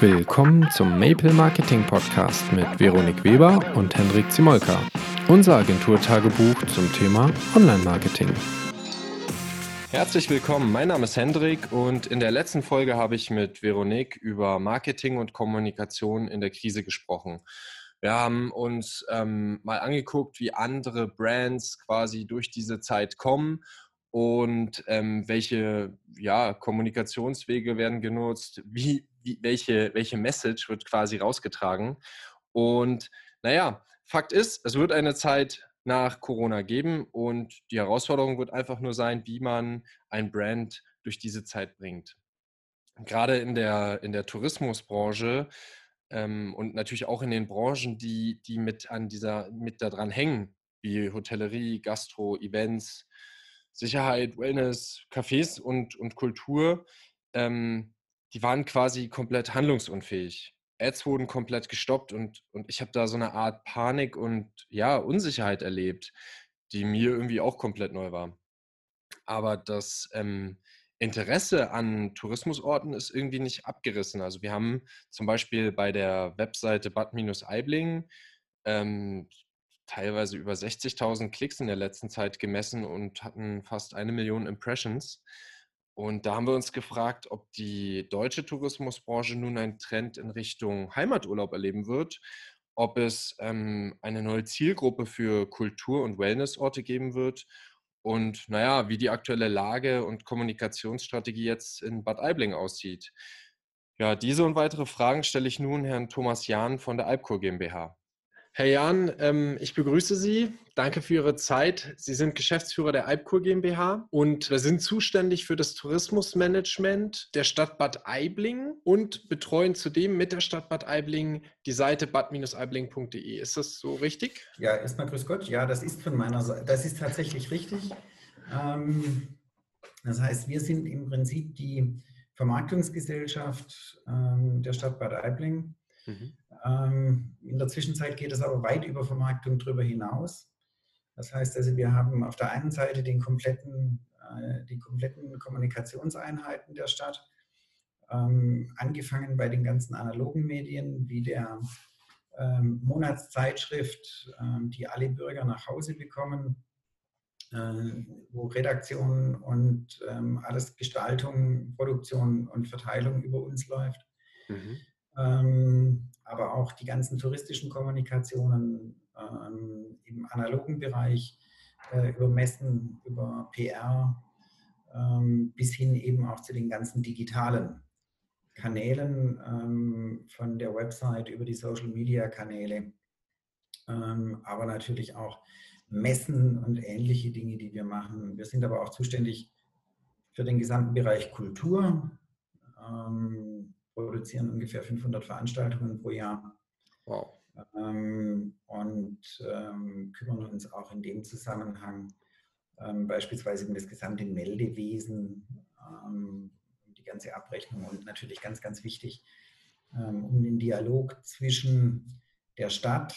Willkommen zum Maple Marketing Podcast mit Veronik Weber und Hendrik Zimolka, unser Agenturtagebuch zum Thema Online-Marketing. Herzlich willkommen, mein Name ist Hendrik und in der letzten Folge habe ich mit Veronik über Marketing und Kommunikation in der Krise gesprochen. Wir haben uns ähm, mal angeguckt, wie andere Brands quasi durch diese Zeit kommen und ähm, welche ja, Kommunikationswege werden genutzt, wie, wie, welche, welche Message wird quasi rausgetragen. Und naja, Fakt ist, es wird eine Zeit nach Corona geben und die Herausforderung wird einfach nur sein, wie man ein Brand durch diese Zeit bringt. Gerade in der, in der Tourismusbranche ähm, und natürlich auch in den Branchen, die, die mit an dieser, mit daran hängen, wie Hotellerie, Gastro, Events, Sicherheit, Wellness, Cafés und, und Kultur, ähm, die waren quasi komplett handlungsunfähig. Ads wurden komplett gestoppt und, und ich habe da so eine Art Panik und ja, Unsicherheit erlebt, die mir irgendwie auch komplett neu war. Aber das ähm, Interesse an Tourismusorten ist irgendwie nicht abgerissen. Also wir haben zum Beispiel bei der Webseite Bad-Eibling ähm, teilweise über 60.000 Klicks in der letzten Zeit gemessen und hatten fast eine Million Impressions. Und da haben wir uns gefragt, ob die deutsche Tourismusbranche nun einen Trend in Richtung Heimaturlaub erleben wird, ob es ähm, eine neue Zielgruppe für Kultur- und Wellnessorte geben wird und naja, wie die aktuelle Lage und Kommunikationsstrategie jetzt in Bad Aibling aussieht. Ja, diese und weitere Fragen stelle ich nun Herrn Thomas Jahn von der Alpco GmbH. Herr Jan, ähm, ich begrüße Sie. Danke für Ihre Zeit. Sie sind Geschäftsführer der Alpkur GmbH und wir sind zuständig für das Tourismusmanagement der Stadt Bad Aibling und betreuen zudem mit der Stadt Bad Aibling die Seite bad-aibling.de. Ist das so richtig? Ja, erstmal grüß Gott. Ja, das ist von meiner Seite, das ist tatsächlich richtig. Ähm, das heißt, wir sind im Prinzip die Vermarktungsgesellschaft ähm, der Stadt Bad Aibling. Mhm. Ähm, in der Zwischenzeit geht es aber weit über Vermarktung darüber hinaus. Das heißt also, wir haben auf der einen Seite den kompletten, äh, die kompletten Kommunikationseinheiten der Stadt, ähm, angefangen bei den ganzen analogen Medien wie der ähm, Monatszeitschrift, die alle Bürger nach Hause bekommen, äh, wo Redaktion und alles Gestaltung, Produktion und Verteilung über uns läuft. Mhm aber auch die ganzen touristischen Kommunikationen ähm, im analogen Bereich, äh, über Messen, über PR, ähm, bis hin eben auch zu den ganzen digitalen Kanälen, ähm, von der Website über die Social-Media-Kanäle, ähm, aber natürlich auch Messen und ähnliche Dinge, die wir machen. Wir sind aber auch zuständig für den gesamten Bereich Kultur. Ähm, produzieren ungefähr 500 Veranstaltungen pro Jahr. Wow. Ähm, und ähm, kümmern uns auch in dem Zusammenhang ähm, beispielsweise um das gesamte Meldewesen, um die ganze Abrechnung und natürlich ganz, ganz wichtig, um den Dialog zwischen der Stadt,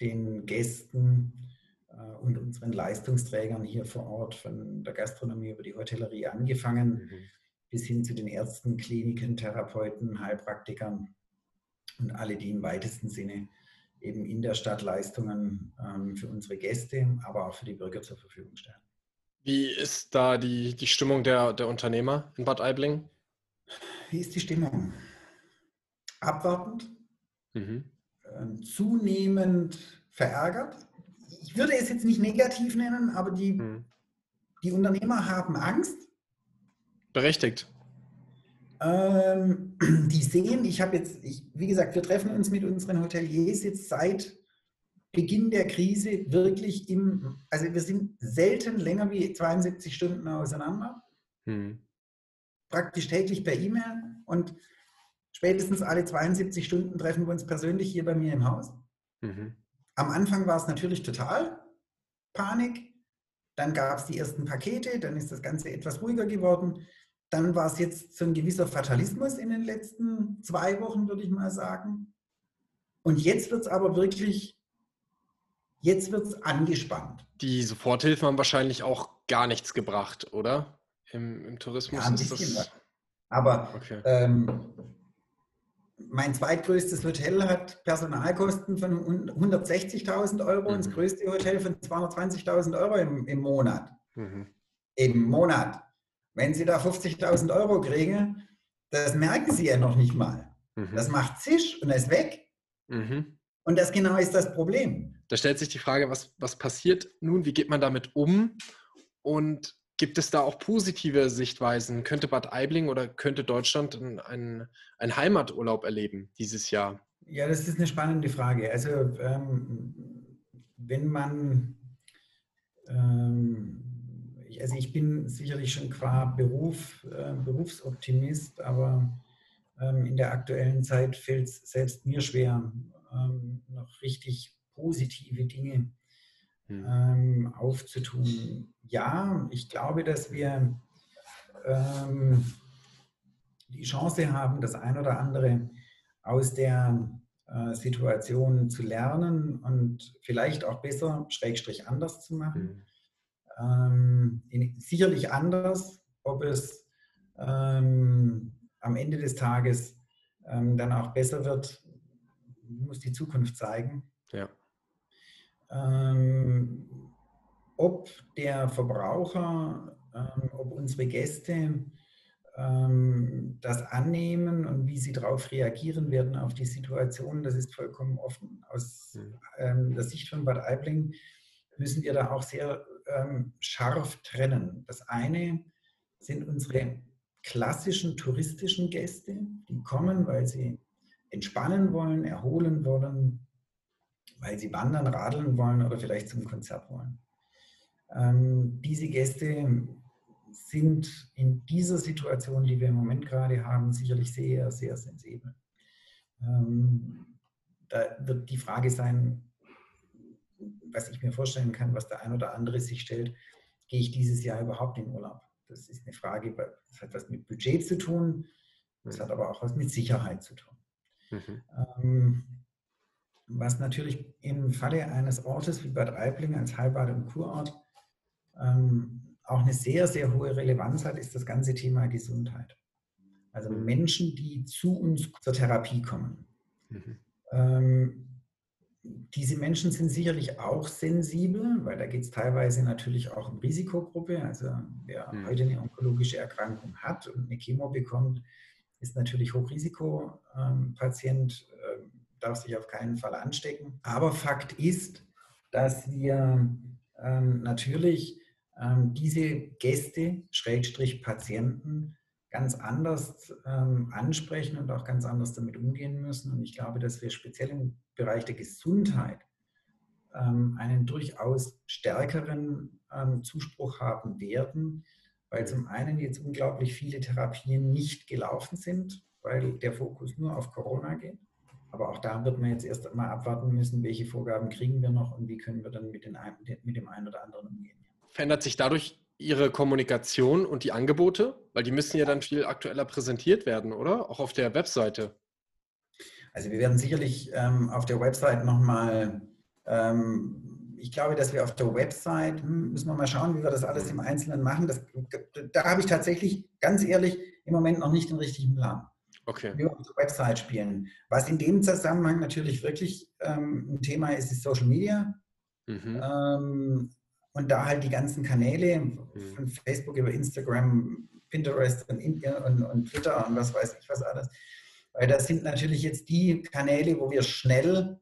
den Gästen äh, und unseren Leistungsträgern hier vor Ort, von der Gastronomie über die Hotellerie angefangen. Mhm bis hin zu den Ärzten, Kliniken, Therapeuten, Heilpraktikern und alle, die im weitesten Sinne eben in der Stadt Leistungen ähm, für unsere Gäste, aber auch für die Bürger zur Verfügung stellen. Wie ist da die, die Stimmung der, der Unternehmer in Bad Aibling? Wie ist die Stimmung? Abwartend, mhm. äh, zunehmend verärgert. Ich würde es jetzt nicht negativ nennen, aber die, mhm. die Unternehmer haben Angst, Berechtigt. Ähm, die sehen, ich habe jetzt, ich, wie gesagt, wir treffen uns mit unseren Hoteliers jetzt seit Beginn der Krise wirklich im, also wir sind selten länger wie 72 Stunden auseinander. Hm. Praktisch täglich per E-Mail und spätestens alle 72 Stunden treffen wir uns persönlich hier bei mir im Haus. Mhm. Am Anfang war es natürlich total Panik. Dann gab es die ersten Pakete, dann ist das Ganze etwas ruhiger geworden. Dann war es jetzt so ein gewisser Fatalismus in den letzten zwei Wochen, würde ich mal sagen. Und jetzt wird es aber wirklich, jetzt wird es angespannt. Die Soforthilfen haben wahrscheinlich auch gar nichts gebracht, oder? Im, im Tourismus ja, ein ist bisschen das. Aber okay. ähm, mein zweitgrößtes Hotel hat Personalkosten von 160.000 Euro mhm. und das größte Hotel von 220.000 Euro im, im Monat. Mhm. Im Monat. Wenn Sie da 50.000 Euro kriegen, das merken Sie ja noch nicht mal. Mhm. Das macht Zisch und ist weg. Mhm. Und das genau ist das Problem. Da stellt sich die Frage, was, was passiert nun? Wie geht man damit um? Und Gibt es da auch positive Sichtweisen? Könnte Bad Aibling oder könnte Deutschland einen, einen Heimaturlaub erleben dieses Jahr? Ja, das ist eine spannende Frage. Also ähm, wenn man, ähm, also ich bin sicherlich schon qua Beruf äh, Berufsoptimist, aber ähm, in der aktuellen Zeit fällt es selbst mir schwer, ähm, noch richtig positive Dinge hm. ähm, aufzutun. Ja, ich glaube, dass wir ähm, die Chance haben, das ein oder andere aus der äh, Situation zu lernen und vielleicht auch besser, schrägstrich anders zu machen. Ähm, sicherlich anders, ob es ähm, am Ende des Tages ähm, dann auch besser wird, muss die Zukunft zeigen. Ja ähm, ob der Verbraucher, ähm, ob unsere Gäste ähm, das annehmen und wie sie darauf reagieren werden auf die Situation, das ist vollkommen offen. Aus mhm. der Sicht von Bad Aibling müssen wir da auch sehr ähm, scharf trennen. Das eine sind unsere klassischen touristischen Gäste, die kommen, weil sie entspannen wollen, erholen wollen, weil sie wandern, radeln wollen oder vielleicht zum Konzert wollen. Ähm, diese Gäste sind in dieser Situation, die wir im Moment gerade haben, sicherlich sehr, sehr sensibel. Ähm, da wird die Frage sein, was ich mir vorstellen kann, was der ein oder andere sich stellt, gehe ich dieses Jahr überhaupt in Urlaub? Das ist eine Frage, das hat was mit Budget zu tun, das hat aber auch was mit Sicherheit zu tun. Mhm. Ähm, was natürlich im Falle eines Ortes wie Bad Aibling als Heilbad- und Kurort ähm, auch eine sehr, sehr hohe Relevanz hat, ist das ganze Thema Gesundheit. Also mhm. Menschen, die zu uns zur Therapie kommen. Mhm. Ähm, diese Menschen sind sicherlich auch sensibel, weil da geht es teilweise natürlich auch um Risikogruppe. Also wer mhm. heute eine onkologische Erkrankung hat und eine Chemo bekommt, ist natürlich Hochrisikopatient. Ähm, darf sich auf keinen Fall anstecken. Aber Fakt ist, dass wir ähm, natürlich ähm, diese Gäste, Schrägstrich Patienten, ganz anders ähm, ansprechen und auch ganz anders damit umgehen müssen. Und ich glaube, dass wir speziell im Bereich der Gesundheit ähm, einen durchaus stärkeren ähm, Zuspruch haben werden, weil zum einen jetzt unglaublich viele Therapien nicht gelaufen sind, weil der Fokus nur auf Corona geht. Aber auch da wird man jetzt erst mal abwarten müssen, welche Vorgaben kriegen wir noch und wie können wir dann mit, den, mit dem einen oder anderen umgehen. Verändert sich dadurch Ihre Kommunikation und die Angebote? Weil die müssen ja dann viel aktueller präsentiert werden, oder? Auch auf der Webseite. Also wir werden sicherlich ähm, auf der Website nochmal, ähm, ich glaube, dass wir auf der Website, hm, müssen wir mal schauen, wie wir das alles im Einzelnen machen. Das, da habe ich tatsächlich, ganz ehrlich, im Moment noch nicht den richtigen Plan okay. wir unsere Website spielen. Was in dem Zusammenhang natürlich wirklich ähm, ein Thema ist, ist Social Media. Mhm. Ähm, und da halt die ganzen Kanäle mhm. von Facebook über Instagram, Pinterest und, und, und, Twitter und was weiß ich was alles. Weil das sind natürlich jetzt die Kanäle, wo wir schnell,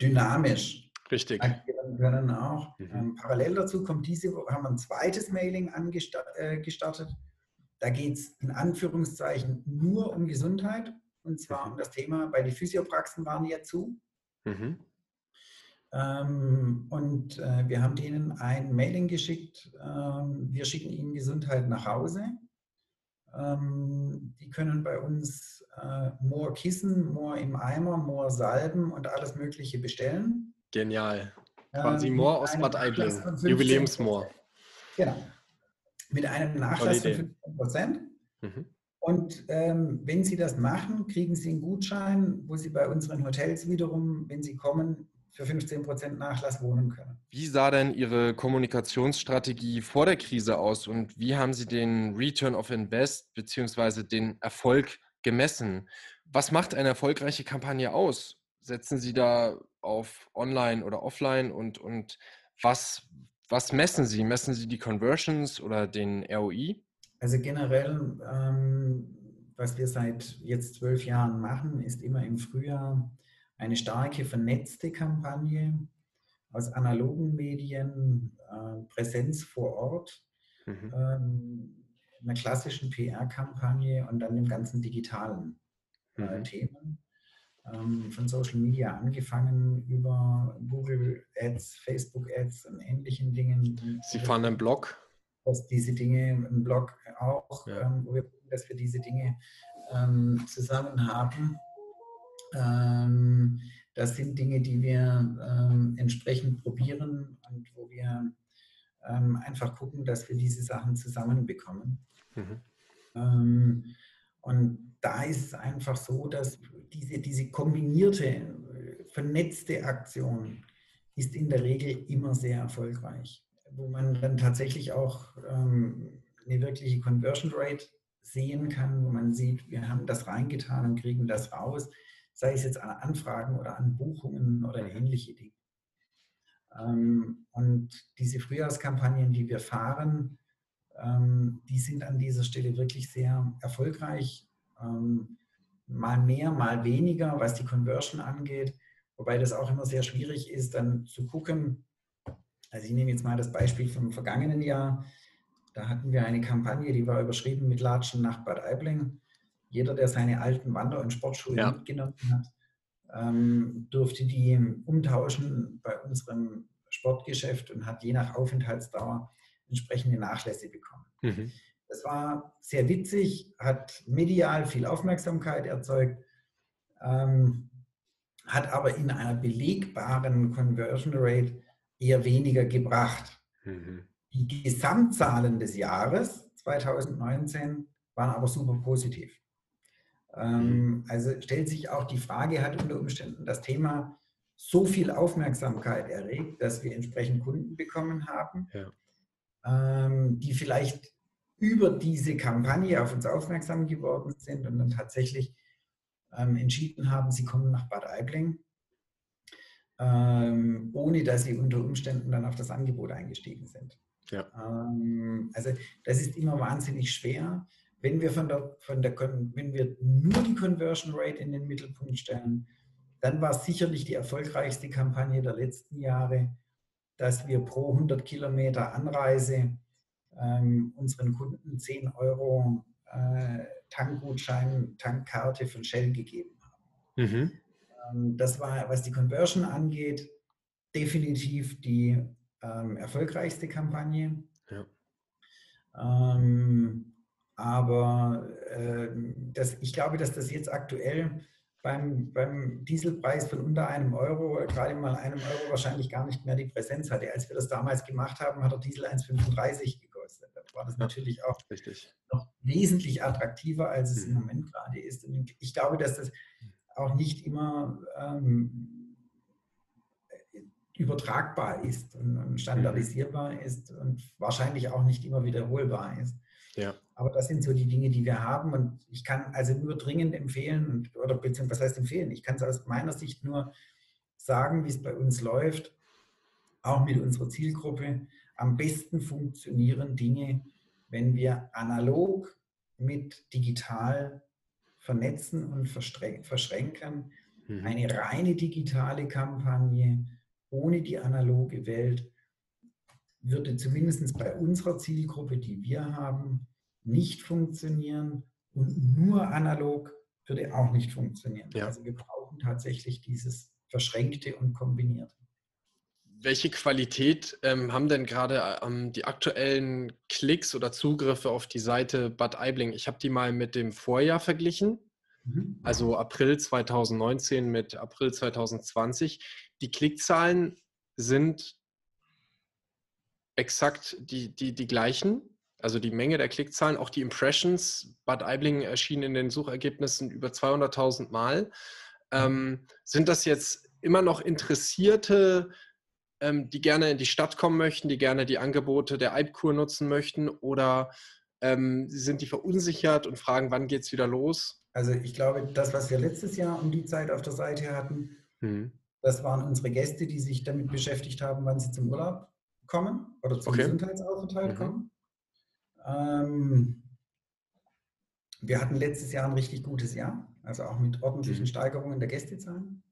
dynamisch Richtig. agieren können auch. Mhm. Ähm, parallel dazu kommt diese, haben wir ein zweites Mailing angestartet. Äh, da geht es in Anführungszeichen nur um Gesundheit und zwar mhm. um das Thema, weil die Physiopraxen waren ja zu. Mhm. Ähm, und äh, wir haben denen ein Mailing geschickt. Ähm, wir schicken ihnen Gesundheit nach Hause. Ähm, die können bei uns äh, Moor Kissen, Moor im Eimer, Moor Salben und alles Mögliche bestellen. Genial. Quasi ähm, Moor aus Bad Aibling. Jubiläumsmoor. Genau mit einem Nachlass von 15 Prozent. Mhm. Und ähm, wenn Sie das machen, kriegen Sie einen Gutschein, wo Sie bei unseren Hotels wiederum, wenn Sie kommen, für 15 Prozent Nachlass wohnen können. Wie sah denn Ihre Kommunikationsstrategie vor der Krise aus und wie haben Sie den Return of Invest bzw. den Erfolg gemessen? Was macht eine erfolgreiche Kampagne aus? Setzen Sie da auf Online oder Offline und, und was, was messen Sie? Messen Sie die Conversions oder den ROI? Also generell, ähm, was wir seit jetzt zwölf Jahren machen, ist immer im Frühjahr eine starke vernetzte Kampagne aus analogen Medien, äh, Präsenz vor Ort, mhm. ähm, einer klassischen PR-Kampagne und dann dem ganzen digitalen äh, mhm. Themen. Ähm, von Social Media angefangen über Google Ads, Facebook Ads und ähnlichen Dingen. Sie fahren einen Blog? Dass diese Dinge, einen Blog auch, ja. ähm, wo wir dass wir diese Dinge ähm, zusammen haben. Ähm, das sind Dinge, die wir ähm, entsprechend probieren und wo wir ähm, einfach gucken, dass wir diese Sachen zusammenbekommen. Mhm. Und da ist es einfach so, dass diese, diese kombinierte, vernetzte Aktion ist in der Regel immer sehr erfolgreich, wo man dann tatsächlich auch eine wirkliche Conversion Rate sehen kann, wo man sieht, wir haben das reingetan und kriegen das raus, sei es jetzt an Anfragen oder an Buchungen oder ähnliche Dinge. Ähm, und diese Frühjahrskampagnen, die wir fahren, ähm, die sind an dieser Stelle wirklich sehr erfolgreich. Ähm, mal mehr, mal weniger, was die Conversion angeht. Wobei das auch immer sehr schwierig ist, dann zu gucken. Also ich nehme jetzt mal das Beispiel vom vergangenen Jahr. Da hatten wir eine Kampagne, die war überschrieben mit Latschen nach Bad Aibling. Jeder, der seine alten Wander- und Sportschuhe ja. mitgenommen hat, ähm, durfte die umtauschen bei unserem Sportgeschäft und hat je nach Aufenthaltsdauer entsprechende Nachlässe bekommen. Mhm. Das war sehr witzig, hat medial viel Aufmerksamkeit erzeugt, ähm, hat aber in einer belegbaren Conversion Rate eher weniger gebracht. Mhm. Die Gesamtzahlen des Jahres 2019 waren aber super positiv. Ähm, mhm. also stellt sich auch die Frage, hat unter Umständen das Thema so viel Aufmerksamkeit erregt, dass wir entsprechend Kunden bekommen haben, ja. ähm, die vielleicht über diese Kampagne auf uns aufmerksam geworden sind und dann tatsächlich ähm, entschieden haben, sie kommen nach Bad Aibling, ähm, ohne dass sie unter Umständen dann auf das Angebot eingestiegen sind. Ja. Ähm, also das ist immer wahnsinnig schwer. Wenn wir, von der, von der, wenn wir nur die Conversion Rate in den Mittelpunkt stellen, dann war es sicherlich die erfolgreichste Kampagne der letzten Jahre, dass wir pro 100 Kilometer Anreise ähm, unseren Kunden 10 Euro äh, Tankgutschein, Tankkarte von Shell gegeben haben. Mhm. Ähm, das war, was die Conversion angeht, definitiv die ähm, erfolgreichste Kampagne. Ja. Ähm, aber äh, das, ich glaube, dass das jetzt aktuell beim, beim Dieselpreis von unter einem Euro, gerade mal einem Euro, wahrscheinlich gar nicht mehr die Präsenz hatte. Als wir das damals gemacht haben, hat der Diesel 1,35 gekostet. Da war das natürlich auch Richtig. noch wesentlich attraktiver, als es mhm. im Moment gerade ist. Und ich glaube, dass das auch nicht immer ähm, übertragbar ist und standardisierbar mhm. ist und wahrscheinlich auch nicht immer wiederholbar ist. Ja. Aber das sind so die Dinge, die wir haben. Und ich kann also nur dringend empfehlen, oder beziehungsweise was heißt empfehlen? Ich kann es aus meiner Sicht nur sagen, wie es bei uns läuft, auch mit unserer Zielgruppe. Am besten funktionieren Dinge, wenn wir analog mit digital vernetzen und verschränken. Mhm. Eine reine digitale Kampagne ohne die analoge Welt würde zumindest bei unserer Zielgruppe, die wir haben, nicht funktionieren und nur analog würde auch nicht funktionieren. Ja. Also wir brauchen tatsächlich dieses Verschränkte und Kombinierte. Welche Qualität ähm, haben denn gerade ähm, die aktuellen Klicks oder Zugriffe auf die Seite Bad Aibling? Ich habe die mal mit dem Vorjahr verglichen, mhm. also April 2019 mit April 2020. Die Klickzahlen sind exakt die, die, die gleichen. Also die Menge der Klickzahlen, auch die Impressions. Bad Aibling erschien in den Suchergebnissen über 200.000 Mal. Ähm, sind das jetzt immer noch Interessierte, ähm, die gerne in die Stadt kommen möchten, die gerne die Angebote der Eibkur nutzen möchten? Oder ähm, sind die verunsichert und fragen, wann geht es wieder los? Also ich glaube, das, was wir letztes Jahr um die Zeit auf der Seite hatten, mhm. das waren unsere Gäste, die sich damit beschäftigt haben, wann sie zum Urlaub kommen oder zum okay. Gesundheitsaufenthalt mhm. kommen. Ähm, wir hatten letztes Jahr ein richtig gutes Jahr, also auch mit ordentlichen mhm. Steigerungen der Gästezahlen.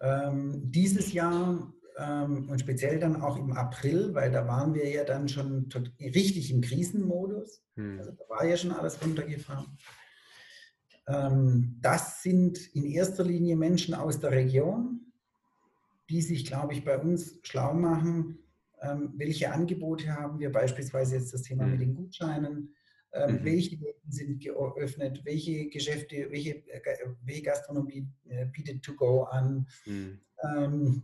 Ähm, dieses Jahr ähm, und speziell dann auch im April, weil da waren wir ja dann schon richtig im Krisenmodus. Mhm. Also da war ja schon alles runtergefahren. Ähm, das sind in erster Linie Menschen aus der Region, die sich, glaube ich, bei uns schlau machen, ähm, welche Angebote haben wir, beispielsweise jetzt das Thema mit mhm. den Gutscheinen, ähm, mhm. welche Läden sind geöffnet, welche Geschäfte, welche, äh, welche Gastronomie äh, bietet To-Go an, mhm. ähm,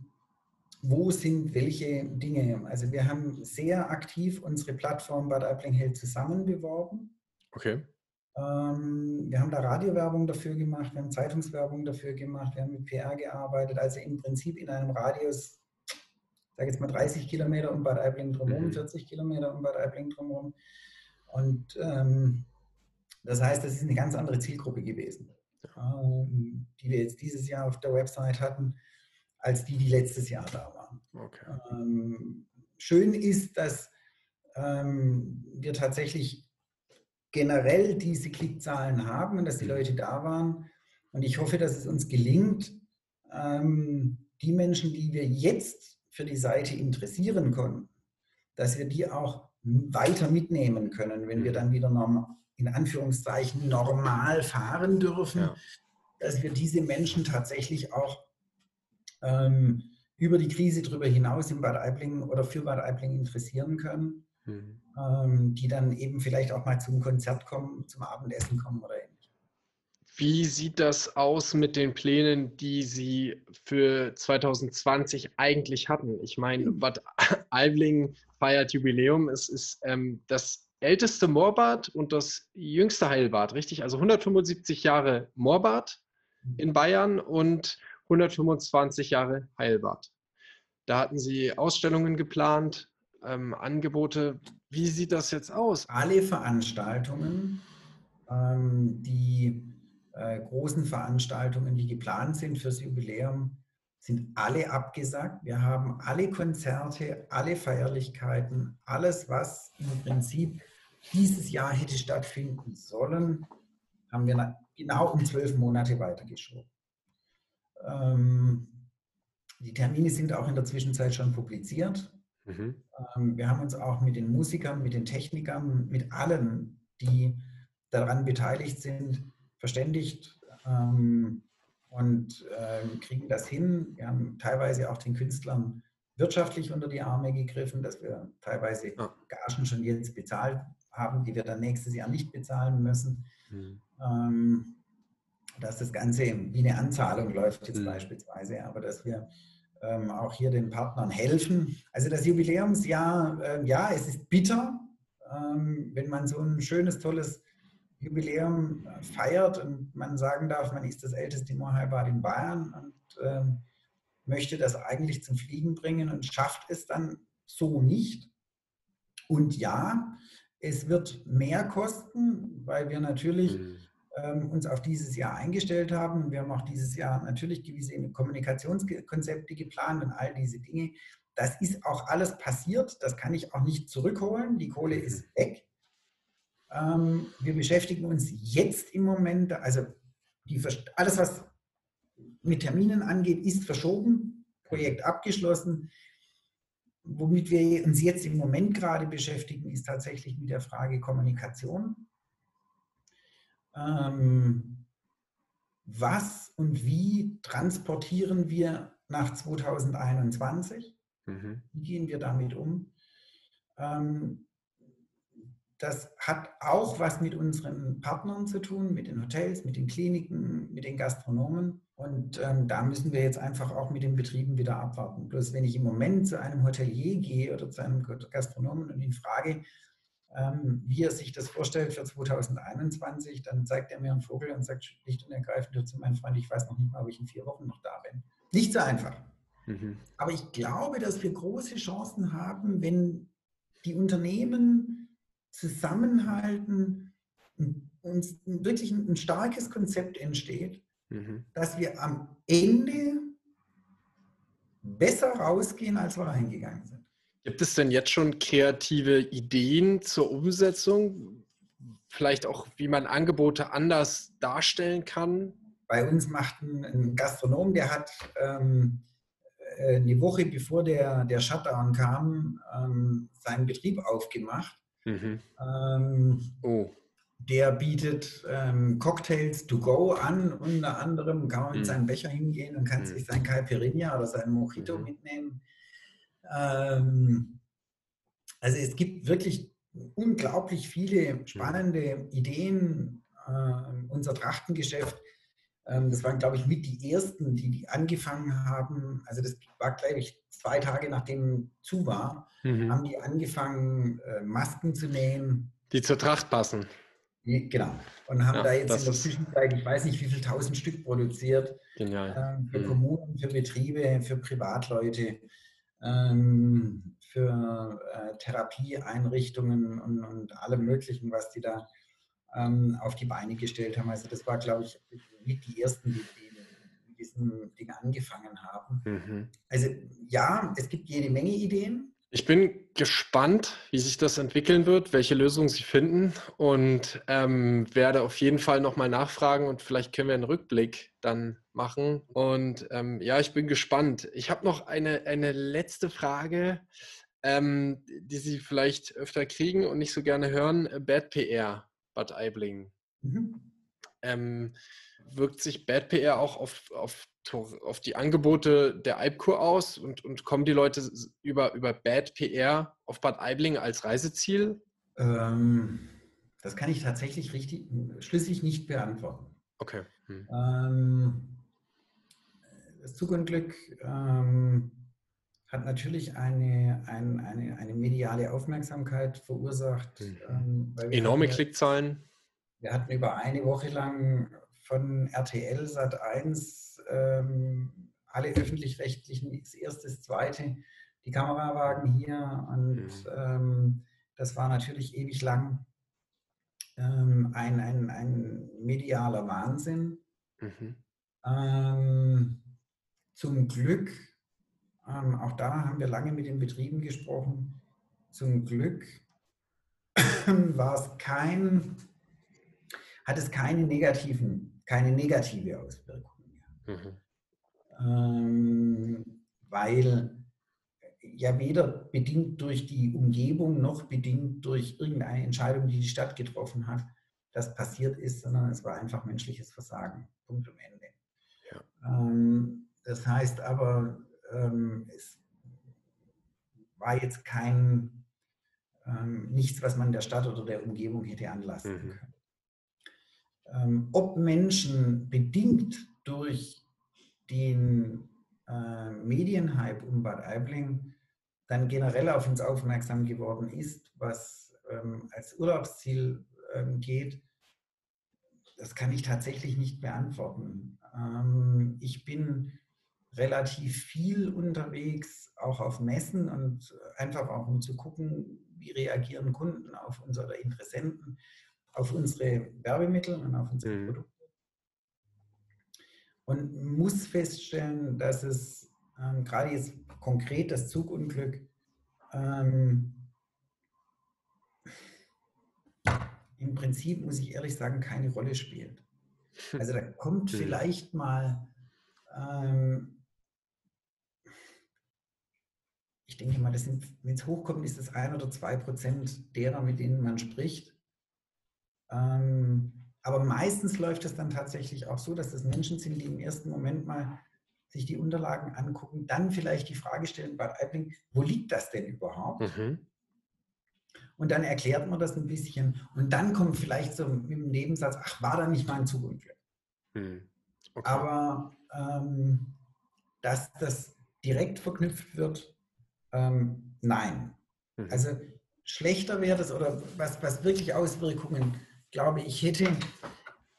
wo sind welche Dinge. Also wir haben sehr aktiv unsere Plattform Bad Aibling Hell zusammen beworben. Okay. Ähm, wir haben da Radiowerbung dafür gemacht, wir haben Zeitungswerbung dafür gemacht, wir haben mit PR gearbeitet, also im Prinzip in einem Radius sage jetzt mal 30 Kilometer um Bad Aibling drumherum, mhm. 40 Kilometer um Bad Aibling drumherum. Und ähm, das heißt, das ist eine ganz andere Zielgruppe gewesen, ähm, die wir jetzt dieses Jahr auf der Website hatten, als die, die letztes Jahr da waren. Okay. Ähm, schön ist, dass ähm, wir tatsächlich generell diese Klickzahlen haben und dass die mhm. Leute da waren. Und ich hoffe, dass es uns gelingt, ähm, die Menschen, die wir jetzt für die Seite interessieren konnten, dass wir die auch weiter mitnehmen können, wenn wir mhm. dann wieder normal, in Anführungszeichen normal fahren dürfen, ja. dass wir diese Menschen tatsächlich auch ähm, über die Krise darüber hinaus in Bad Aibling oder für Bad Aibling interessieren können, mhm. ähm, die dann eben vielleicht auch mal zum Konzert kommen, zum Abendessen kommen oder ähnliches. Wie sieht das aus mit den Plänen, die Sie für 2020 eigentlich hatten? Ich meine. Bad Aibling feiert Jubiläum. Es ist ähm, das älteste Moorbad und das jüngste Heilbad, richtig? Also 175 Jahre Moorbad hm. in Bayern und 125 Jahre Heilbad. Da hatten Sie Ausstellungen geplant, ähm, Angebote. Wie sieht das jetzt aus? Alle Veranstaltungen, ähm, die äh, großen Veranstaltungen, die geplant sind fürs Jubiläum, sind alle abgesagt. Wir haben alle Konzerte, alle Feierlichkeiten, alles, was im Prinzip dieses Jahr hätte stattfinden sollen, haben wir genau um zwölf Monate weitergeschoben. Ähm, die Termine sind auch in der Zwischenzeit schon publiziert. Mhm. Ähm, wir haben uns auch mit den Musikern, mit den Technikern, mit allen, die daran beteiligt sind, verständigt ähm, und äh, kriegen das hin. Wir haben teilweise auch den Künstlern wirtschaftlich unter die Arme gegriffen, dass wir teilweise. Gagen schon jetzt bezahlt haben, die wir dann nächstes Jahr nicht bezahlen müssen. Mhm. Ähm, dass das Ganze wie eine Anzahlung läuft jetzt mhm. beispielsweise, aber dass wir ähm, auch hier den Partnern helfen. Also das Jubiläumsjahr, äh, ja, es ist bitter, ähm, wenn man so ein schönes, tolles Jubiläum feiert und man sagen darf, man ist das älteste Moorheilbad in Bayern und ähm, möchte das eigentlich zum Fliegen bringen und schafft es dann so nicht. Und ja, es wird mehr kosten, weil wir natürlich mhm. ähm, uns auf dieses Jahr eingestellt haben. Wir haben auch dieses Jahr natürlich gewisse Kommunikationskonzepte geplant und all diese Dinge. Das ist auch alles passiert. Das kann ich auch nicht zurückholen. Die Kohle ist mhm. weg. Ähm, wir beschäftigen uns jetzt im Moment, also die, alles, was mit Terminen angeht, ist verschoben, Projekt abgeschlossen. Womit wir uns jetzt im Moment gerade beschäftigen, ist tatsächlich mit der Frage Kommunikation. Ähm, was und wie transportieren wir nach 2021? Mhm. Wie gehen wir damit um? Ähm, das hat auch was mit unseren Partnern zu tun, mit den Hotels, mit den Kliniken, mit den Gastronomen. Und ähm, da müssen wir jetzt einfach auch mit den Betrieben wieder abwarten. Bloß wenn ich im Moment zu einem Hotelier gehe oder zu einem Gastronomen und ihn frage, ähm, wie er sich das vorstellt für 2021, dann zeigt er mir einen Vogel und sagt schlicht und ergreifend zu meinem Freund, ich weiß noch nicht mal, ob ich in vier Wochen noch da bin. Nicht so einfach. Mhm. Aber ich glaube, dass wir große Chancen haben, wenn die Unternehmen zusammenhalten, uns wirklich ein, starkes Konzept entsteht, mhm. dass wir am Ende besser rausgehen, als wir reingegangen sind. Gibt es denn jetzt schon kreative Ideen zur Umsetzung? Vielleicht auch, wie man Angebote anders darstellen kann? Bei uns macht ein, ein Gastronom, der hat ähm, äh, eine Woche bevor der, der Shutdown kam, ähm, seinen Betrieb aufgemacht. Mhm. Ähm, oh. Der bietet ähm, Cocktails to go an, unter anderem kann man mit mhm. seinem Becher hingehen und kann mhm. sich sein Caipirinha oder sein Mojito mhm. mitnehmen. Ähm, also es gibt wirklich unglaublich viele mhm. spannende Ideen. Äh, unser Trachtengeschäft das waren, glaube ich, mit die ersten, die, die angefangen haben. Also das war, glaube ich, zwei Tage nachdem zu war, mhm. haben die angefangen, äh, Masken zu nähen. Die zur Tracht passen. Genau. Und haben ja, da jetzt in der Zwischenzeit, ich weiß nicht, wie viel tausend Stück produziert. Genial. Ähm, für mhm. Kommunen, für Betriebe, für Privatleute, ähm, für äh, Therapieeinrichtungen und, und allem Möglichen, was die da ähm, auf die Beine gestellt haben. Also das war, glaube ich, mit die ersten, die, die mit diesem Ding angefangen haben. Mhm. Also ja, es gibt jede Menge Ideen. Ich bin gespannt, wie sich das entwickeln wird, welche Lösungen Sie finden und ähm, werde auf jeden Fall nochmal nachfragen und vielleicht können wir einen Rückblick dann machen. Und ähm, ja, ich bin gespannt. Ich habe noch eine, eine letzte Frage, ähm, die Sie vielleicht öfter kriegen und nicht so gerne hören. Bad PR. Bad Aibling. Mhm. Ähm, wirkt sich Bad PR auch auf, auf, auf die Angebote der Alpkur aus und, und kommen die Leute über, über Bad PR auf Bad Aibling als Reiseziel? Ähm, das kann ich tatsächlich richtig, schlüssig nicht beantworten. Okay. Hm. Ähm, das Zugunglück ähm, hat natürlich eine, ein, eine, eine mediale Aufmerksamkeit verursacht. Mhm. Ähm, Enorme hatten, Klickzahlen. Wir hatten über eine Woche lang von RTL Sat 1 ähm, alle öffentlich-rechtlichen, das erste, das zweite, die Kamerawagen hier und mhm. ähm, das war natürlich ewig lang ähm, ein, ein, ein medialer Wahnsinn. Mhm. Ähm, zum Glück ähm, auch da haben wir lange mit den Betrieben gesprochen. Zum Glück war es kein, hat es keine negativen, keine negative Auswirkung mehr. Mhm. Ähm, weil ja weder bedingt durch die Umgebung noch bedingt durch irgendeine Entscheidung, die die Stadt getroffen hat, das passiert ist, sondern es war einfach menschliches Versagen. Punkt am Ende. Ja. Ähm, das heißt aber, ähm, es war jetzt kein ähm, nichts, was man der Stadt oder der Umgebung hätte anlassen mhm. können. Ähm, ob Menschen bedingt durch den äh, Medienhype um Bad Aibling dann generell auf uns aufmerksam geworden ist, was ähm, als Urlaubsziel ähm, geht, das kann ich tatsächlich nicht beantworten. Ähm, ich bin relativ viel unterwegs, auch auf Messen und einfach auch um zu gucken, wie reagieren Kunden auf uns oder Interessenten auf unsere Werbemittel und auf unsere mhm. Produkte. Und muss feststellen, dass es ähm, gerade jetzt konkret das Zugunglück ähm, im Prinzip, muss ich ehrlich sagen, keine Rolle spielt. Also da kommt mhm. vielleicht mal ähm, ich denke mal, wenn es hochkommt, ist es ein oder zwei Prozent derer, mit denen man spricht. Ähm, aber meistens läuft es dann tatsächlich auch so, dass das Menschen sind, die im ersten Moment mal sich die Unterlagen angucken, dann vielleicht die Frage stellen bei Eibling, wo liegt das denn überhaupt? Mhm. Und dann erklärt man das ein bisschen und dann kommt vielleicht so mit dem Nebensatz, ach, war da nicht mal ein Zugunglück? Mhm. Okay. Aber ähm, dass das direkt verknüpft wird ähm, nein. Mhm. Also schlechter wäre das oder was, was wirklich Auswirkungen, glaube ich, hätte,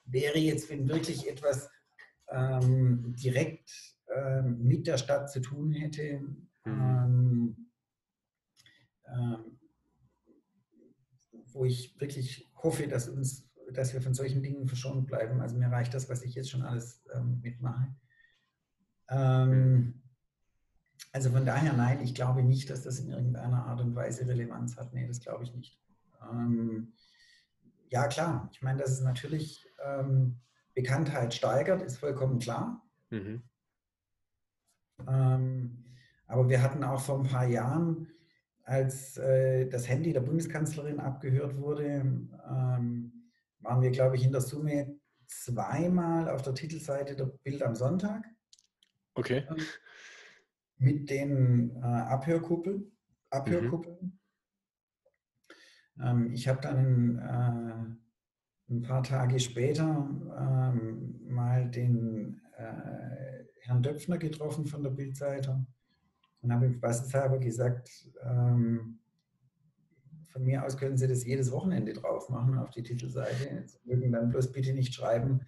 wäre jetzt, wenn wirklich etwas ähm, direkt ähm, mit der Stadt zu tun hätte. Mhm. Ähm, ähm, wo ich wirklich hoffe, dass uns dass wir von solchen Dingen verschont bleiben. Also mir reicht das, was ich jetzt schon alles ähm, mitmache. Ähm, also von daher nein, ich glaube nicht, dass das in irgendeiner Art und Weise Relevanz hat. Nee, das glaube ich nicht. Ähm, ja, klar. Ich meine, dass es natürlich ähm, Bekanntheit steigert, ist vollkommen klar. Mhm. Ähm, aber wir hatten auch vor ein paar Jahren, als äh, das Handy der Bundeskanzlerin abgehört wurde, ähm, waren wir, glaube ich, in der Summe zweimal auf der Titelseite der Bild am Sonntag. Okay. Ähm, mit den äh, Abhörkuppeln. Abhörkuppeln. Mhm. Ähm, ich habe dann äh, ein paar Tage später ähm, mal den äh, Herrn Döpfner getroffen von der Bildzeitung und habe ihm spaßeshalber gesagt, ähm, von mir aus können Sie das jedes Wochenende drauf machen auf die Titelseite. Sie mögen dann bloß bitte nicht schreiben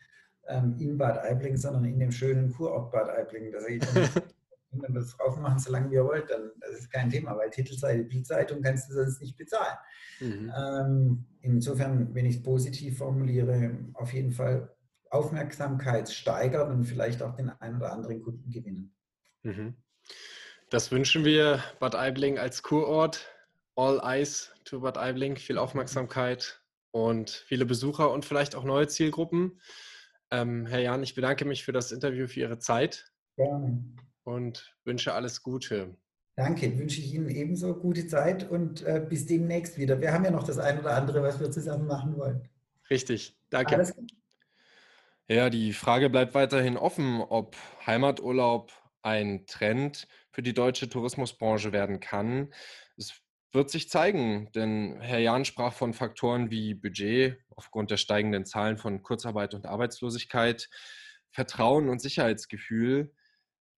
ähm, in Bad Aibling, sondern in dem schönen Kurort Bad Aibling. Das können das drauf machen, solange ihr wollt, dann das ist kein Thema, weil Titelseite, Bildzeitung kannst du sonst nicht bezahlen. Mhm. Ähm, insofern, wenn ich es positiv formuliere, auf jeden Fall Aufmerksamkeit steigern und vielleicht auch den einen oder anderen Kunden gewinnen. Mhm. Das wünschen wir Bad Aibling als Kurort. All eyes to Bad Aibling, viel Aufmerksamkeit und viele Besucher und vielleicht auch neue Zielgruppen. Ähm, Herr Jan, ich bedanke mich für das Interview, für Ihre Zeit. Gerne. Und wünsche alles Gute. Danke, wünsche ich Ihnen ebenso gute Zeit und äh, bis demnächst wieder. Wir haben ja noch das ein oder andere, was wir zusammen machen wollen. Richtig, danke. Alles Ja, die Frage bleibt weiterhin offen, ob Heimaturlaub ein Trend für die deutsche Tourismusbranche werden kann. Es wird sich zeigen, denn Herr Jahn sprach von Faktoren wie Budget aufgrund der steigenden Zahlen von Kurzarbeit und Arbeitslosigkeit, Vertrauen und Sicherheitsgefühl.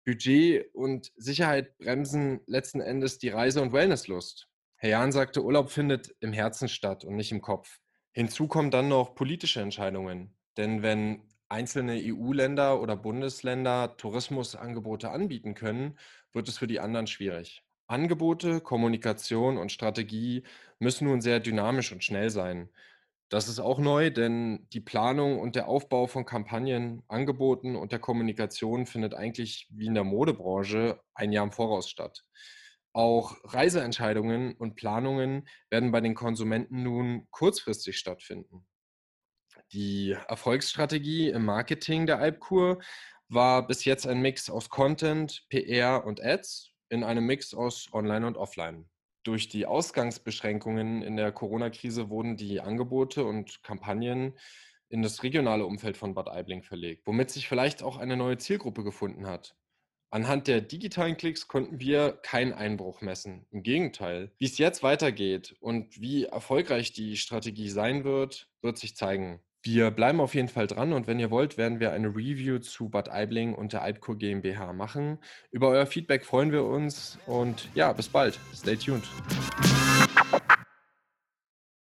Budget und Sicherheit bremsen letzten Endes die Reise- und Wellnesslust. Herr Jahn sagte, Urlaub findet im Herzen statt und nicht im Kopf. Hinzu kommen dann noch politische Entscheidungen. Denn wenn einzelne EU-Länder oder Bundesländer Tourismusangebote anbieten können, wird es für die anderen schwierig. Angebote, Kommunikation und Strategie müssen nun sehr dynamisch und schnell sein. Das ist auch neu, denn die Planung und der Aufbau von Kampagnen, Angeboten und der Kommunikation findet eigentlich wie in der Modebranche ein Jahr im Voraus statt. Auch Reiseentscheidungen und Planungen werden bei den Konsumenten nun kurzfristig stattfinden. Die Erfolgsstrategie im Marketing der Alpkur war bis jetzt ein Mix aus Content, PR und Ads in einem Mix aus Online und Offline. Durch die Ausgangsbeschränkungen in der Corona-Krise wurden die Angebote und Kampagnen in das regionale Umfeld von Bad Aibling verlegt, womit sich vielleicht auch eine neue Zielgruppe gefunden hat. Anhand der digitalen Klicks konnten wir keinen Einbruch messen. Im Gegenteil, wie es jetzt weitergeht und wie erfolgreich die Strategie sein wird, wird sich zeigen. Wir bleiben auf jeden Fall dran und wenn ihr wollt, werden wir eine Review zu Bad Aibling und der Alpkur GmbH machen. Über euer Feedback freuen wir uns und ja, bis bald. Stay tuned.